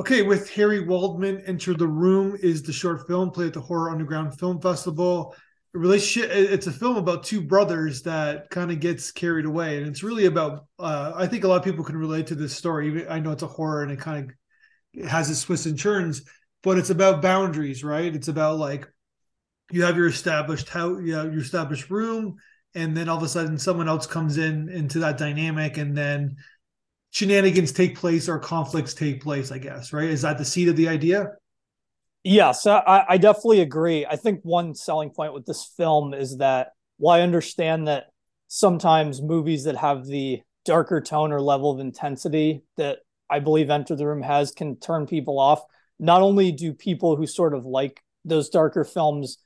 Okay, with Harry Waldman, Enter the Room is the short film played at the Horror Underground Film Festival. Relationship. It's a film about two brothers that kind of gets carried away, and it's really about. Uh, I think a lot of people can relate to this story. I know it's a horror, and it kind of has its twists and turns, but it's about boundaries, right? It's about like you have your established how you know, your established room, and then all of a sudden someone else comes in into that dynamic, and then shenanigans take place or conflicts take place, I guess, right? Is that the seed of the idea? Yes, I, I definitely agree. I think one selling point with this film is that while I understand that sometimes movies that have the darker tone or level of intensity that I believe Enter the Room has can turn people off. Not only do people who sort of like those darker films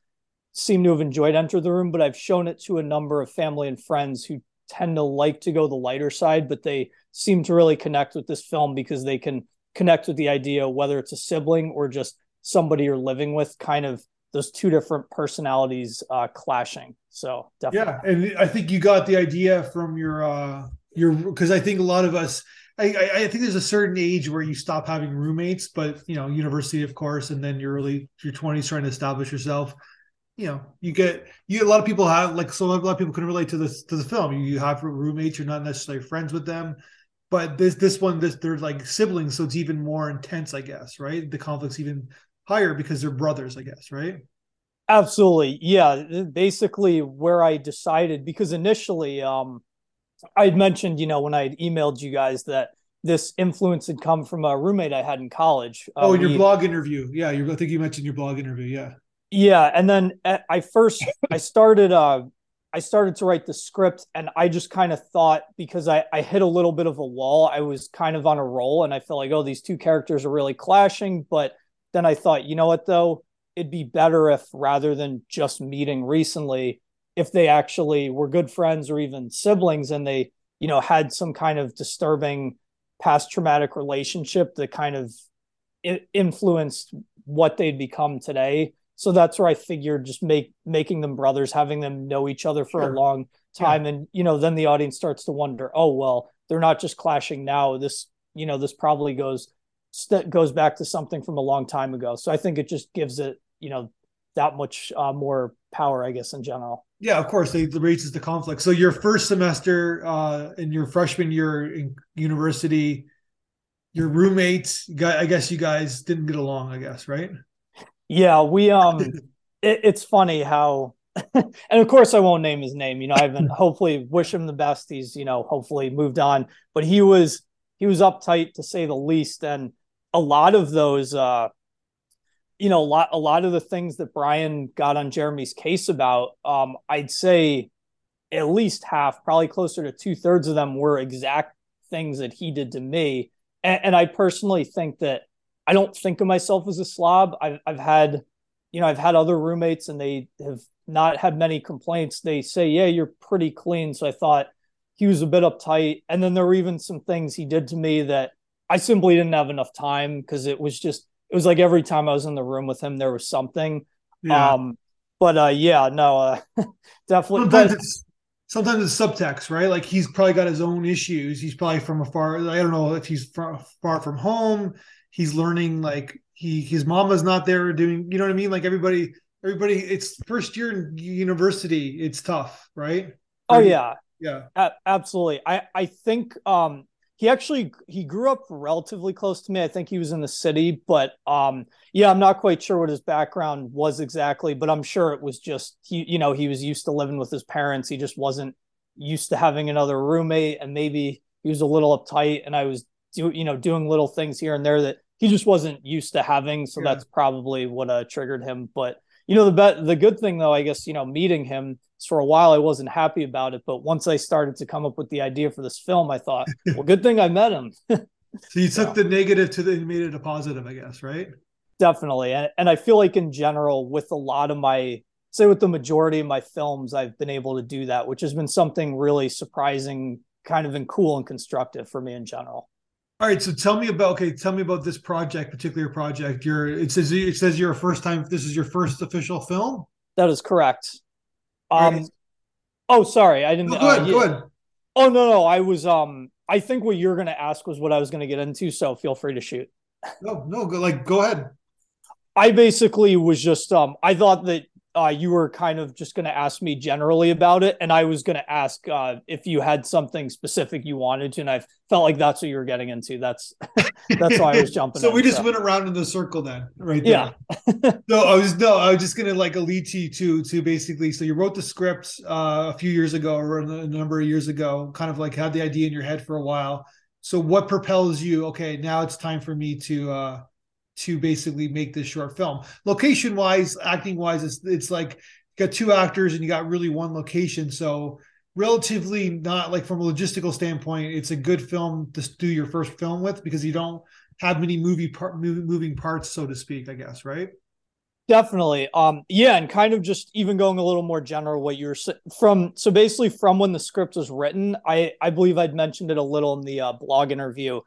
seem to have enjoyed Enter the Room, but I've shown it to a number of family and friends who tend to like to go the lighter side, but they seem to really connect with this film because they can connect with the idea, whether it's a sibling or just somebody you're living with, kind of those two different personalities uh, clashing. So definitely. Yeah, and I think you got the idea from your uh your because I think a lot of us. I, I, I think there's a certain age where you stop having roommates, but you know, university, of course, and then your early your 20s trying to establish yourself you know you get you a lot of people have like so a lot of people can relate to this to the film. You have roommates you're not necessarily friends with them but this this one this they're like siblings so it's even more intense i guess right? The conflict's even higher because they're brothers i guess right? Absolutely. Yeah basically where i decided because initially um i'd mentioned you know when i emailed you guys that this influence had come from a roommate i had in college. Oh uh, in your we, blog interview. Yeah you i think you mentioned your blog interview yeah yeah, and then uh, I first I started uh I started to write the script and I just kind of thought because I I hit a little bit of a wall, I was kind of on a roll and I felt like oh these two characters are really clashing, but then I thought, you know what though, it'd be better if rather than just meeting recently, if they actually were good friends or even siblings and they, you know, had some kind of disturbing past traumatic relationship that kind of influenced what they'd become today so that's where I figured just make making them brothers, having them know each other for sure. a long time, yeah. and you know, then the audience starts to wonder, oh well, they're not just clashing now. This you know, this probably goes st- goes back to something from a long time ago. So I think it just gives it you know that much uh, more power, I guess, in general. Yeah, of course, it raises the conflict. So your first semester uh, in your freshman year in university, your roommates, I guess you guys didn't get along. I guess, right? Yeah, we um it, it's funny how and of course I won't name his name. You know, I've been hopefully wish him the best. He's, you know, hopefully moved on. But he was he was uptight to say the least. And a lot of those uh you know, a lot a lot of the things that Brian got on Jeremy's case about, um, I'd say at least half, probably closer to two thirds of them were exact things that he did to me. And, and I personally think that I don't think of myself as a slob. I've I've had, you know, I've had other roommates and they have not had many complaints. They say, "Yeah, you're pretty clean." So I thought he was a bit uptight, and then there were even some things he did to me that I simply didn't have enough time because it was just it was like every time I was in the room with him, there was something. Yeah. Um, but uh, yeah, no, uh, definitely. Sometimes but, it's sometimes it's subtext, right? Like he's probably got his own issues. He's probably from a far. I don't know if he's far, far from home he's learning like he his mama's not there doing you know what I mean? Like everybody everybody it's first year in university it's tough right? Oh yeah. Yeah. A- absolutely. I I think um he actually he grew up relatively close to me. I think he was in the city but um yeah I'm not quite sure what his background was exactly but I'm sure it was just he you know he was used to living with his parents. He just wasn't used to having another roommate and maybe he was a little uptight and I was do, you know doing little things here and there that he just wasn't used to having. So yeah. that's probably what uh, triggered him. But you know, the the good thing though, I guess, you know, meeting him for a while, I wasn't happy about it. But once I started to come up with the idea for this film, I thought, well, good thing I met him. so you took so. the negative to the made it a positive, I guess, right? Definitely. And, and I feel like in general, with a lot of my say with the majority of my films, I've been able to do that, which has been something really surprising, kind of and cool and constructive for me in general. All right, so tell me about okay. Tell me about this project, particular project. You're it says it says you're a first time. This is your first official film. That is correct. Um, right. oh, sorry, I didn't. No, good, uh, good. Oh no, no, I was um. I think what you're going to ask was what I was going to get into. So feel free to shoot. No, no, go like go ahead. I basically was just um I thought that uh, you were kind of just going to ask me generally about it, and I was going to ask uh, if you had something specific you wanted to, and I felt like that's what you were getting into. That's that's why I was jumping. so in, we just so. went around in the circle then, right? There. Yeah. no, I was no, I was just going to like lead you to to basically. So you wrote the script uh, a few years ago, or a number of years ago, kind of like had the idea in your head for a while. So what propels you? Okay, now it's time for me to. To basically make this short film. Location wise, acting wise, it's, it's like you got two actors and you got really one location. So relatively not like from a logistical standpoint, it's a good film to do your first film with because you don't have many movie part moving parts, so to speak, I guess, right? Definitely. Um, yeah, and kind of just even going a little more general, what you're from. So basically, from when the script was written, I I believe I'd mentioned it a little in the uh, blog interview.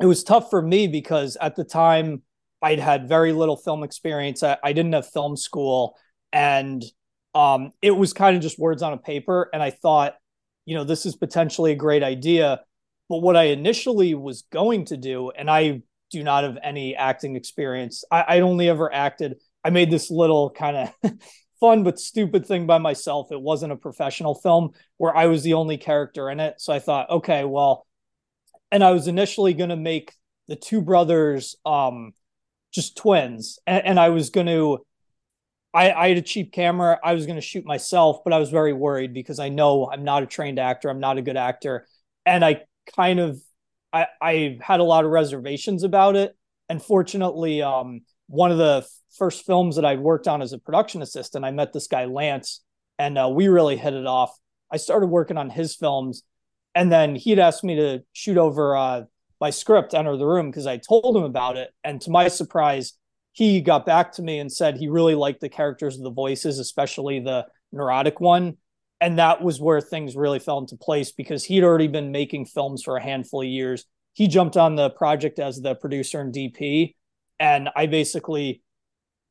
It was tough for me because at the time I'd had very little film experience. I, I didn't have film school, and um, it was kind of just words on a paper. And I thought, you know, this is potentially a great idea. But what I initially was going to do, and I do not have any acting experience. I, I'd only ever acted. I made this little kind of fun but stupid thing by myself. It wasn't a professional film where I was the only character in it. So I thought, okay, well, and I was initially going to make the two brothers um just twins. And, and I was going to, I, I had a cheap camera. I was going to shoot myself, but I was very worried because I know I'm not a trained actor. I'm not a good actor. And I kind of, I, I had a lot of reservations about it. And fortunately, um, one of the first films that I'd worked on as a production assistant, I met this guy, Lance, and uh, we really hit it off. I started working on his films, and then he'd asked me to shoot over uh, my script enter the room because I told him about it. And to my surprise, he got back to me and said he really liked the characters of the voices, especially the neurotic one. And that was where things really fell into place because he'd already been making films for a handful of years. He jumped on the project as the producer and DP. And I basically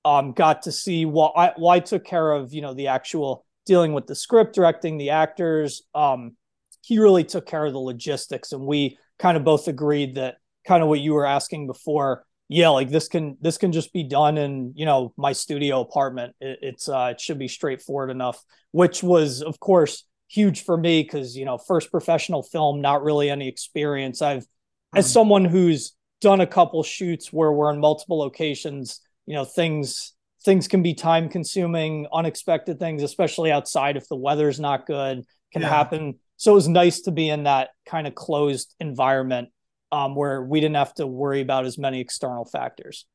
um, got to see what I, I took care of, you know, the actual dealing with the script, directing the actors. Um, he really took care of the logistics and we kind of both agreed that kind of what you were asking before yeah like this can this can just be done in you know my studio apartment it, it's uh it should be straightforward enough which was of course huge for me because you know first professional film not really any experience i've mm-hmm. as someone who's done a couple shoots where we're in multiple locations you know things things can be time consuming unexpected things especially outside if the weather's not good can yeah. happen so it was nice to be in that kind of closed environment um, where we didn't have to worry about as many external factors.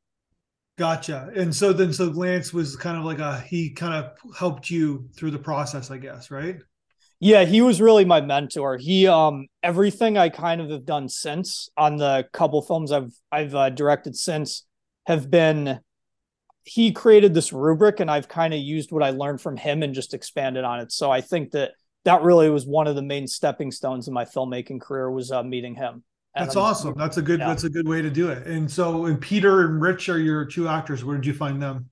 Gotcha. And so then, so Lance was kind of like a, he kind of helped you through the process, I guess, right? Yeah, he was really my mentor. He, um, everything I kind of have done since on the couple films I've, I've uh, directed since have been, he created this rubric and I've kind of used what I learned from him and just expanded on it. So I think that that really was one of the main stepping stones in my filmmaking career was uh, meeting him. That's awesome. That's a good. Yeah. That's a good way to do it. And so, and Peter and Rich are your two actors. Where did you find them?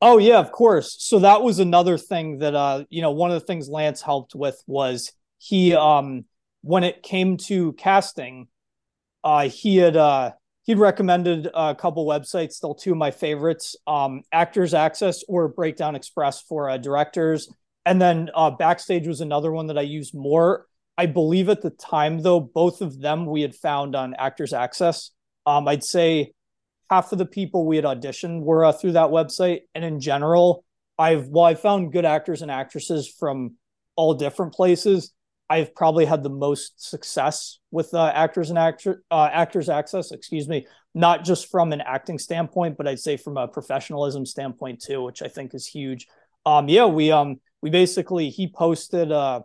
Oh yeah, of course. So that was another thing that uh, you know, one of the things Lance helped with was he um when it came to casting, uh he had uh he'd recommended a couple websites, still two of my favorites, um Actors Access or Breakdown Express for uh, directors and then uh, Backstage was another one that I used more. I believe at the time, though, both of them we had found on Actors Access. Um, I'd say half of the people we had auditioned were uh, through that website. And in general, I've, well, I found good actors and actresses from all different places. I've probably had the most success with uh, actors and actor, uh, actors access, excuse me, not just from an acting standpoint, but I'd say from a professionalism standpoint too, which I think is huge. Um, yeah, we um we basically he posted uh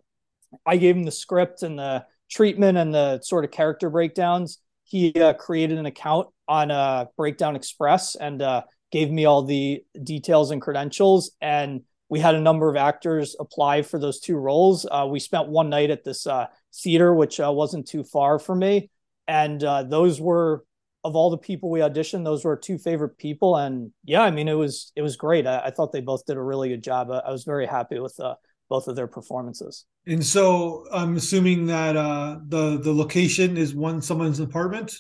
I gave him the script and the treatment and the sort of character breakdowns. He uh, created an account on uh, Breakdown Express and uh, gave me all the details and credentials. And we had a number of actors apply for those two roles. Uh, we spent one night at this uh, theater, which uh, wasn't too far from me. And uh, those were of all the people we auditioned, those were two favorite people. And yeah, I mean, it was it was great. I, I thought they both did a really good job. I, I was very happy with uh, both of their performances. And so I'm assuming that uh, the the location is one someone's apartment.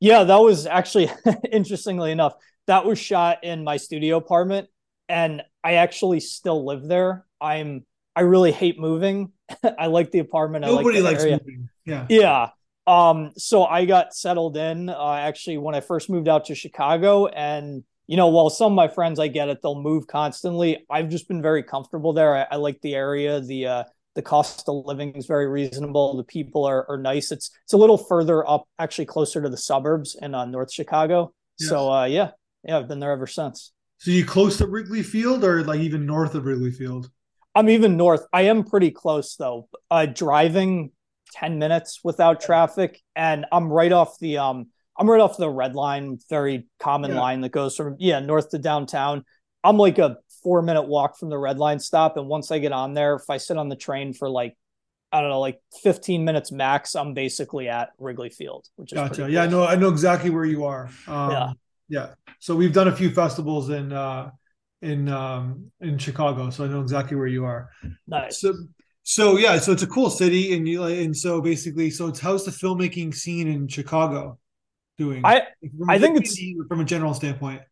Yeah, that was actually interestingly enough, that was shot in my studio apartment and I actually still live there. I'm I really hate moving. I like the apartment. Nobody like likes area. moving. Yeah. Yeah. Um, so I got settled in uh, actually when I first moved out to Chicago. And, you know, while some of my friends, I get it, they'll move constantly. I've just been very comfortable there. I, I like the area. The, uh, the cost of living is very reasonable. The people are, are nice. It's it's a little further up, actually closer to the suburbs in uh, North Chicago. Yes. So uh, yeah, yeah, I've been there ever since. So you close to Wrigley Field, or like even north of Wrigley Field? I'm even north. I am pretty close though. Uh, driving 10 minutes without traffic and I'm right off the um I'm right off the red line, very common yeah. line that goes from yeah, north to downtown. I'm like a 4 minute walk from the red line stop and once I get on there, if I sit on the train for like I don't know, like 15 minutes max, I'm basically at Wrigley Field, which is gotcha. Yeah, I know I know exactly where you are. Um, yeah. Yeah. So we've done a few festivals in uh in um in Chicago, so I know exactly where you are. Nice. So so yeah, so it's a cool city, and you and so basically, so it's how's the filmmaking scene in Chicago doing? I I think it's from a general standpoint.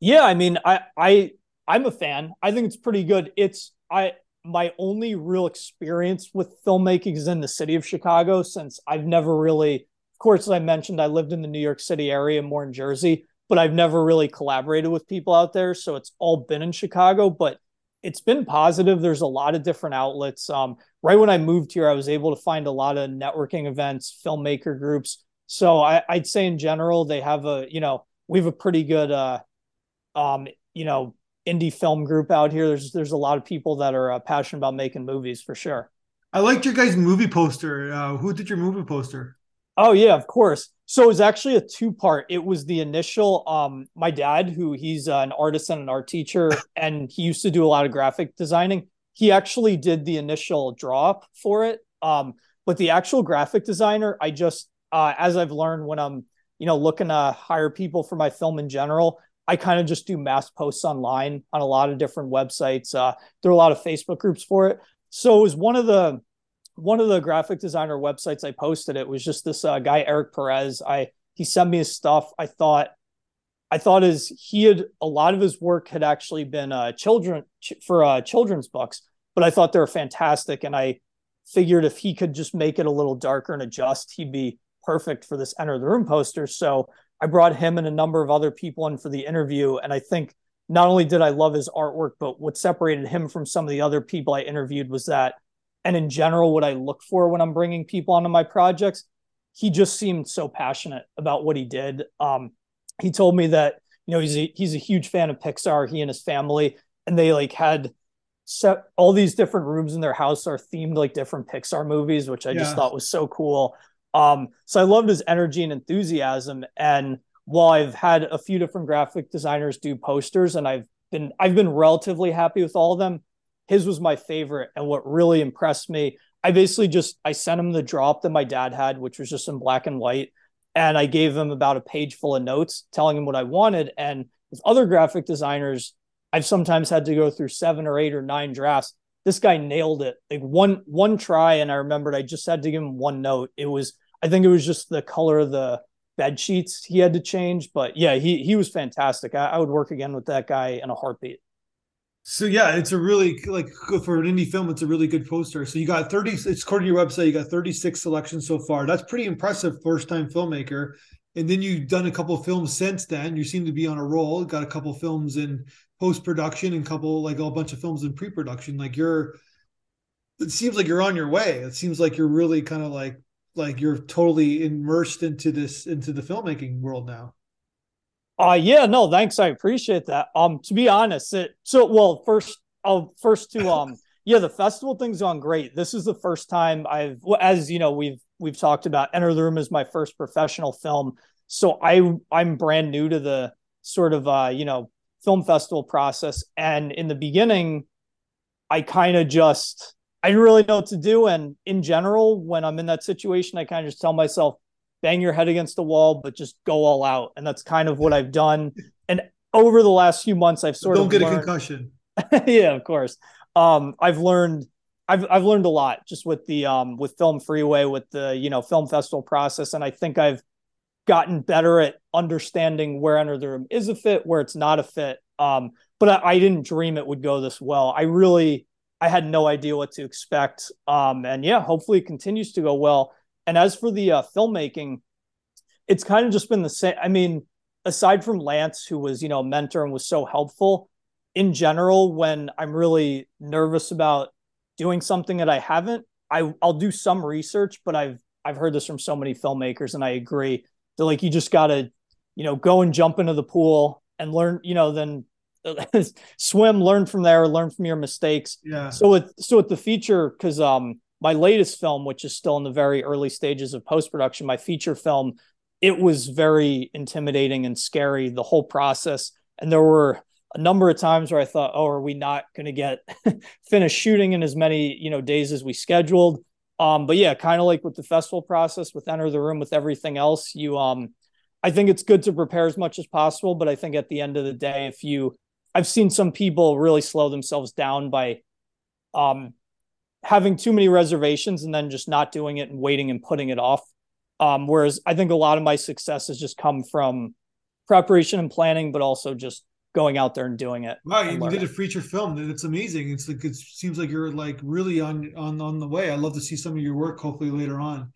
Yeah, I mean, I I I'm a fan. I think it's pretty good. It's I my only real experience with filmmaking is in the city of Chicago, since I've never really, of course, as I mentioned, I lived in the New York City area, more in Jersey but I've never really collaborated with people out there. So it's all been in Chicago, but it's been positive. There's a lot of different outlets. Um, right when I moved here, I was able to find a lot of networking events, filmmaker groups. So I, would say in general, they have a, you know, we have a pretty good, uh, um, you know, indie film group out here. There's, there's a lot of people that are uh, passionate about making movies for sure. I liked your guys' movie poster. Uh, who did your movie poster? Oh yeah, of course. So it was actually a two part. It was the initial. Um, my dad, who he's uh, an artist and an art teacher, and he used to do a lot of graphic designing. He actually did the initial draw up for it. Um, but the actual graphic designer, I just, uh, as I've learned when I'm, you know, looking to hire people for my film in general, I kind of just do mass posts online on a lot of different websites. Uh, there are a lot of Facebook groups for it. So it was one of the one of the graphic designer websites I posted it was just this uh, guy Eric Perez. I he sent me his stuff. I thought I thought his he had a lot of his work had actually been uh, children ch- for uh, children's books, but I thought they were fantastic, and I figured if he could just make it a little darker and adjust, he'd be perfect for this enter the room poster. So I brought him and a number of other people in for the interview, and I think not only did I love his artwork, but what separated him from some of the other people I interviewed was that and in general what I look for when I'm bringing people onto my projects. He just seemed so passionate about what he did. Um, he told me that you know he's a, he's a huge fan of Pixar. He and his family, and they like had set all these different rooms in their house are themed like different Pixar movies, which I yeah. just thought was so cool. Um, so I loved his energy and enthusiasm. And while I've had a few different graphic designers do posters, and I've been I've been relatively happy with all of them, his was my favorite. And what really impressed me i basically just i sent him the drop that my dad had which was just in black and white. And i gave him about a page full of notes telling him what i wanted. And with other graphic designers i've sometimes had to go through seven or eight or nine drafts. This guy nailed it. Like one one try and i remembered i just had to give him one note. It was i think it was just the color of the bed sheets he had to change. But yeah he he was fantastic. I, I would work again with that guy in a heartbeat so yeah, it's a really like for an indie film, it's a really good poster. So you got 30, it's according to your website, you got 36 selections so far. That's pretty impressive first time filmmaker. And then you've done a couple films since then. You seem to be on a roll. Got a couple films in post production and couple like a bunch of films in pre production. Like you're, it seems like you're on your way. It seems like you're really kind of like like you're totally immersed into this into the filmmaking world now. Uh yeah, no, thanks. I appreciate that. Um, to be honest, it so well first I'll first to um yeah, the festival thing's gone great. This is the first time I've as you know, we've we've talked about Enter the Room is my first professional film. So I I'm brand new to the sort of uh, you know, film festival process. And in the beginning, I kind of just I didn't really know what to do. And in general, when I'm in that situation, I kind of just tell myself, bang your head against the wall, but just go all out. And that's kind of what I've done. And over the last few months, I've sort don't of don't get learned, a concussion. yeah, of course. Um, I've learned I've I've learned a lot just with the um with Film Freeway, with the you know film festival process, and I think I've gotten better at understanding where Enter the Room is a fit, where it's not a fit. Um, but I, I, didn't dream it would go this well. I really, I had no idea what to expect. Um, and yeah, hopefully it continues to go well. And as for the uh, filmmaking, it's kind of just been the same. I mean, aside from Lance, who was, you know, a mentor and was so helpful, in general, when I'm really nervous about doing something that I haven't, I, I'll do some research, but I've I've heard this from so many filmmakers, and I agree. They're like, you just gotta, you know, go and jump into the pool and learn, you know, then swim, learn from there, learn from your mistakes. Yeah. So with so with the feature, because um my latest film, which is still in the very early stages of post production, my feature film, it was very intimidating and scary the whole process. And there were a number of times where I thought, oh, are we not going to get finished shooting in as many you know days as we scheduled? Um, but yeah, kind of like with the festival process, with Enter the Room, with everything else, you um, I think it's good to prepare as much as possible. But I think at the end of the day, if you, I've seen some people really slow themselves down by, um, having too many reservations and then just not doing it and waiting and putting it off. Um, whereas I think a lot of my success has just come from preparation and planning, but also just going out there and doing it. Wow, you did a feature film. It's amazing. It's like it seems like you're like really on on on the way. I'd love to see some of your work hopefully later on.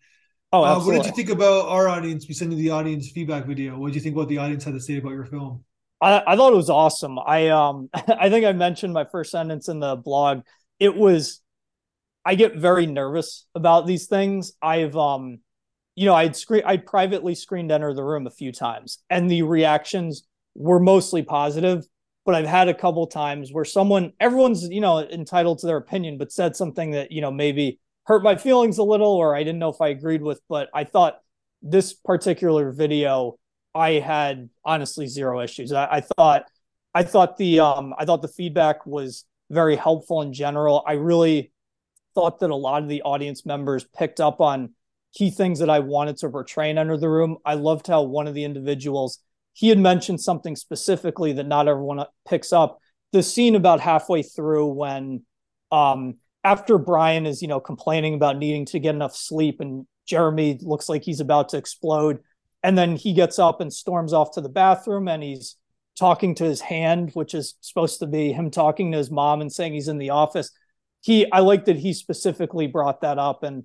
Oh, uh, what did you think about our audience? We sent you the audience feedback video. What did you think about the audience had to say about your film? I, I thought it was awesome. I um I think I mentioned my first sentence in the blog. It was I get very nervous about these things. I've um you know, I'd screen I'd privately screened enter the room a few times and the reactions were mostly positive, but I've had a couple times where someone, everyone's, you know, entitled to their opinion, but said something that, you know, maybe hurt my feelings a little or I didn't know if I agreed with, but I thought this particular video, I had honestly zero issues. I, I thought, I thought the, um, I thought the feedback was very helpful in general. I really thought that a lot of the audience members picked up on key things that I wanted to portray in Enter the Room. I loved how one of the individuals he had mentioned something specifically that not everyone picks up. The scene about halfway through when um after Brian is, you know, complaining about needing to get enough sleep and Jeremy looks like he's about to explode. And then he gets up and storms off to the bathroom and he's talking to his hand, which is supposed to be him talking to his mom and saying he's in the office. He I like that he specifically brought that up. And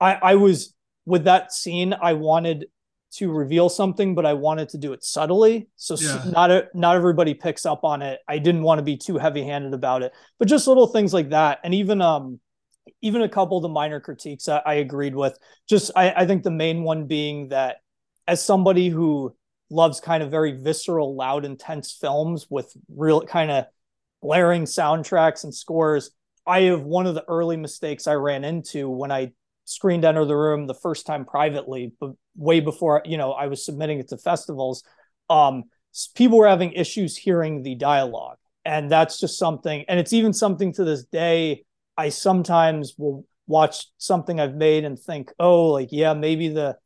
I, I was with that scene, I wanted to reveal something, but I wanted to do it subtly. So yeah. not a, not everybody picks up on it. I didn't want to be too heavy handed about it, but just little things like that. And even um even a couple of the minor critiques I, I agreed with. Just I, I think the main one being that as somebody who loves kind of very visceral, loud, intense films with real kind of blaring soundtracks and scores. I have one of the early mistakes I ran into when I screened Enter the Room the first time privately, but way before you know I was submitting it to festivals. Um, people were having issues hearing the dialogue, and that's just something. And it's even something to this day. I sometimes will watch something I've made and think, oh, like yeah, maybe the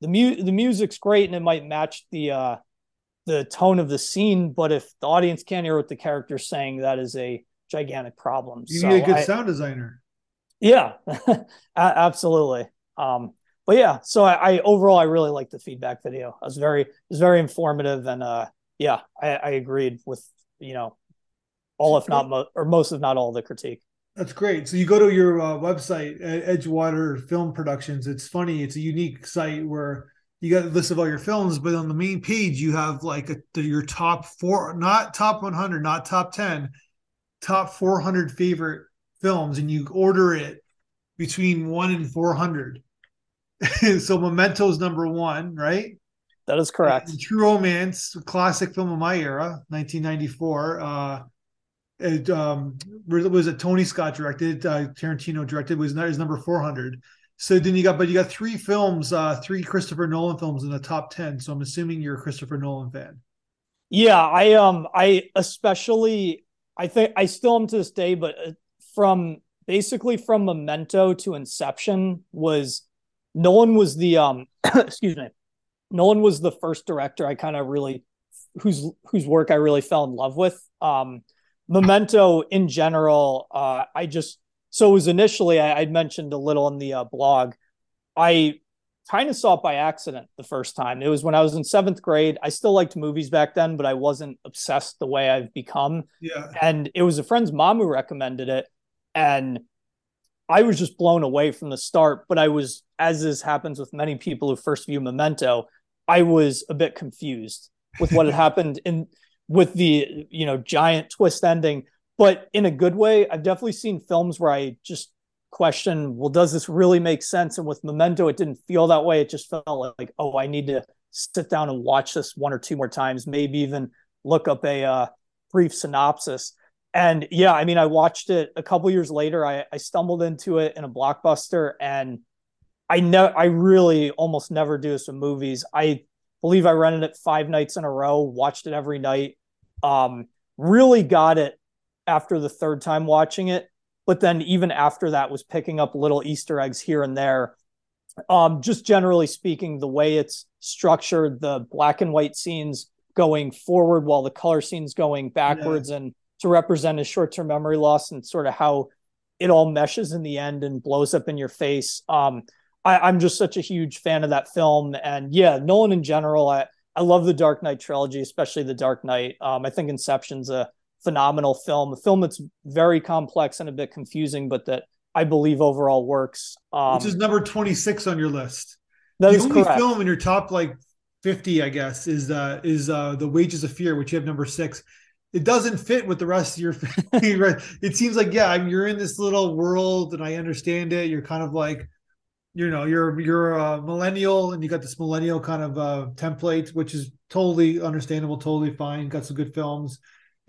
the mu- the music's great and it might match the uh the tone of the scene, but if the audience can't hear what the character's saying, that is a gigantic problems. You so need a good I, sound designer. Yeah, absolutely. Um, but yeah, so I, I, overall I really liked the feedback video. I was very it was very informative and uh, yeah, I, I agreed with you know all if not mo- or most if not all the critique. That's great. So you go to your uh, website, Edgewater Film Productions. It's funny. It's a unique site where you got a list of all your films, but on the main page you have like a, the, your top four, not top 100, not top 10, top 400 favorite films and you order it between one and 400. so Memento's number one, right? That is correct. And True Romance, classic film of my era, 1994. Uh, it um, was a Tony Scott directed, uh, Tarantino directed, was is number 400. So then you got, but you got three films, uh, three Christopher Nolan films in the top 10. So I'm assuming you're a Christopher Nolan fan. Yeah, I um, I especially, I think I still am to this day, but uh, from basically from Memento to Inception was Nolan was the um excuse me. Nolan was the first director I kind of really whose whose work I really fell in love with. Um Memento in general, uh I just so it was initially I, I mentioned a little in the uh, blog. I kind of saw it by accident the first time. It was when I was in seventh grade. I still liked movies back then, but I wasn't obsessed the way I've become. Yeah. And it was a friend's mom who recommended it. And I was just blown away from the start. But I was, as this happens with many people who first view Memento, I was a bit confused with what had happened in with the you know giant twist ending but in a good way i've definitely seen films where i just question well does this really make sense? And with memento it didn't feel that way. It just felt like oh i need to sit down and watch this one or two more times maybe even look up a uh, brief synopsis. And yeah i mean i watched it a couple years later. I, I stumbled into it in a blockbuster and i know i really almost never do this with movies. I believe i rented it five nights in a row watched it every night um really got it after the third time watching it but then even after that was picking up little Easter eggs here and there. Um, just generally speaking, the way it's structured, the black and white scenes going forward while the color scenes going backwards, yeah. and to represent his short term memory loss and sort of how it all meshes in the end and blows up in your face. Um, I, am just such a huge fan of that film, and yeah, Nolan in general. I I love the Dark Knight trilogy, especially the Dark Knight. Um, I think Inception's a phenomenal film, a film that's very complex and a bit confusing, but that I believe overall works. Um, Which is number 26 on your list. That the is only correct. film in your top like 50, I guess, is uh is uh The Wages of Fear, which you have number six. It doesn't fit with the rest of your it seems like, yeah, I mean, you're in this little world and I understand it. You're kind of like, you know, you're you're a millennial and you got this millennial kind of uh template, which is totally understandable, totally fine. Got some good films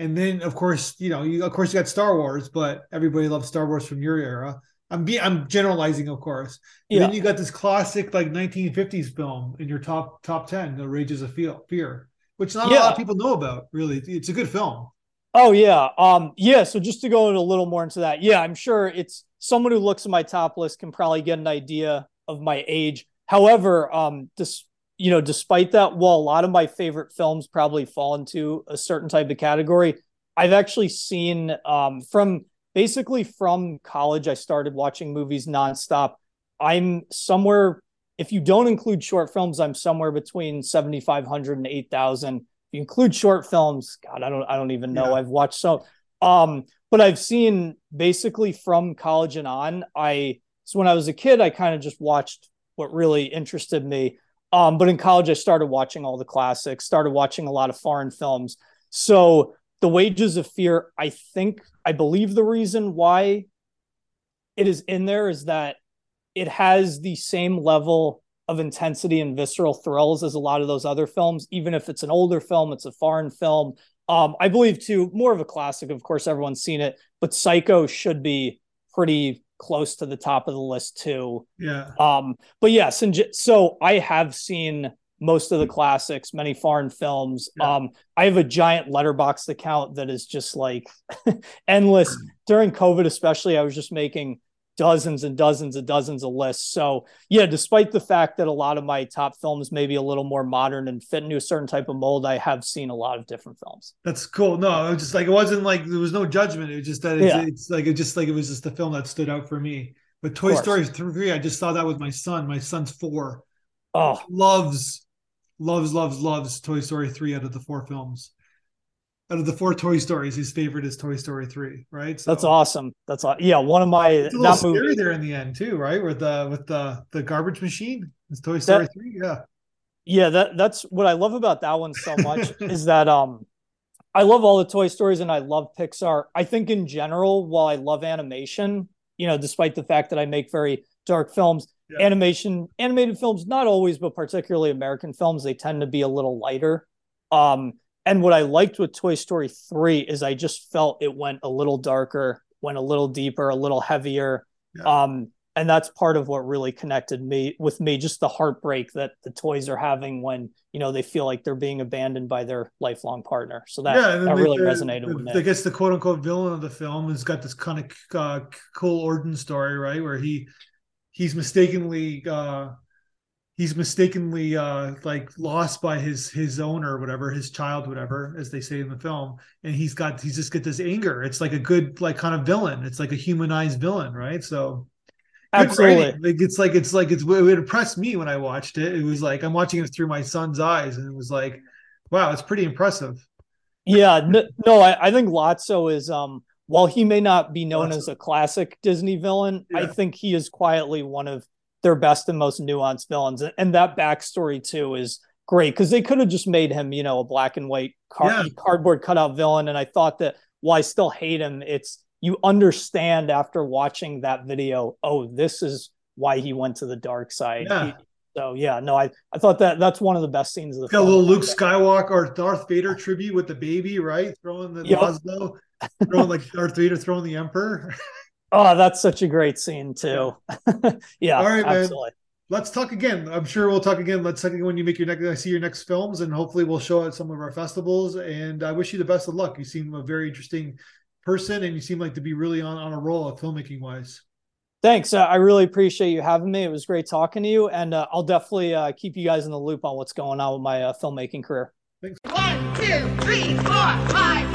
and then of course you know you of course you got Star Wars, but everybody loves Star Wars from your era. I'm be I'm generalizing, of course. And yeah. then you got this classic like 1950s film in your top top 10, The Wages of Fear, which not yeah. a lot of people know about. Really, it's a good film. Oh yeah, um, yeah. So just to go a little more into that, yeah, I'm sure it's someone who looks at my top list can probably get an idea of my age. However, um, this you know, despite that, while a lot of my favorite films probably fall into a certain type of category, I've actually seen um, from basically from college, I started watching movies nonstop. I'm somewhere, if you don't include short films, I'm somewhere between 7,500 and 8,000. If you include short films, God, I don't, I don't even know. Yeah. I've watched so, um, but I've seen basically from college and on. I, so when I was a kid, I kind of just watched what really interested me. Um, but in college, I started watching all the classics, started watching a lot of foreign films. So the wages of fear, I think, I believe the reason why it is in there is that it has the same level of intensity and visceral thrills as a lot of those other films, even if it's an older film, it's a foreign film. Um, I believe too, more of a classic. Of course, everyone's seen it, but Psycho should be pretty close to the top of the list too. Yeah. Um, but yes, and so I have seen most of the classics, many foreign films. Yeah. Um, I have a giant Letterboxd account that is just like endless. During COVID, especially, I was just making dozens and dozens and dozens of lists. So yeah, despite the fact that a lot of my top films may be a little more modern and fit into a certain type of mold, I have seen a lot of different films. That's cool. No, it was just like it wasn't like there was no judgment. It was just that it's, yeah. it's like it just like it was just the film that stood out for me. But Toy Story three, I just saw that with my son. My son's four. Oh, loves, loves, loves, loves Toy Story three out of the four films out of the four Toy Stories, his favorite is Toy Story three, right? So, That's awesome. That's awesome. yeah. One of my it's a little scary movie, there in the end too, right? With the with the the garbage machine. It's Toy Story that, three, yeah. Yeah, that that's what I love about that one so much is that um I love all the Toy Stories and I love Pixar. I think in general, while I love animation, you know, despite the fact that I make very dark films, yeah. animation animated films not always but particularly American films, they tend to be a little lighter. Um and what I liked with Toy Story 3 is I just felt it went a little darker, went a little deeper, a little heavier. Yeah. Um, and that's part of what really connected me with me, just the heartbreak that the toys are having when, you know, they feel like they're being abandoned by their lifelong partner. So that, yeah, that really resonated the, with me. I guess the quote unquote villain of the film has got this kind of uh, cool origin story, right? Where he, he's mistakenly, uh, he's mistakenly uh like lost by his his owner whatever his child whatever as they say in the film and he's got he's just get this anger it's like a good like kind of villain it's like a humanized villain right so Absolutely. Like it's like it's like it's it impressed me when I watched it. It was like I'm watching it through my son's eyes, and it was like, wow, it's pretty impressive. Yeah, no, no I, I think Lotso is um while he may not be known Lotso. as a classic Disney villain, yeah. I think he is quietly one of their best and most nuanced villains. And that backstory too is great because they could have just made him, you know, a black and white yeah. cardboard cutout villain. And I thought that while I still hate him, it's you understand after watching that video, oh, this is why he went to the dark side. Yeah. He, so yeah, no, I, I thought that that's one of the best scenes of the Got a little Luke Skywalker or Darth Vader tribute with the baby, right? Throwing the yep. Lotso, throwing like Darth Vader throwing the Emperor. oh, that's such a great scene too. yeah. All right, absolutely. man. Let's talk again. I'm sure we'll talk again. Let's talk again when you make your next. I see your next films, and hopefully we'll show at some of our festivals. And I wish you the best of luck. You seem a very interesting person, and you seem like to be really on on a roll of filmmaking wise. Thanks. Uh, I really appreciate you having me. It was great talking to you, and uh, I'll definitely uh, keep you guys in the loop on what's going on with my uh, filmmaking career. Thanks. One, two, three, four, five,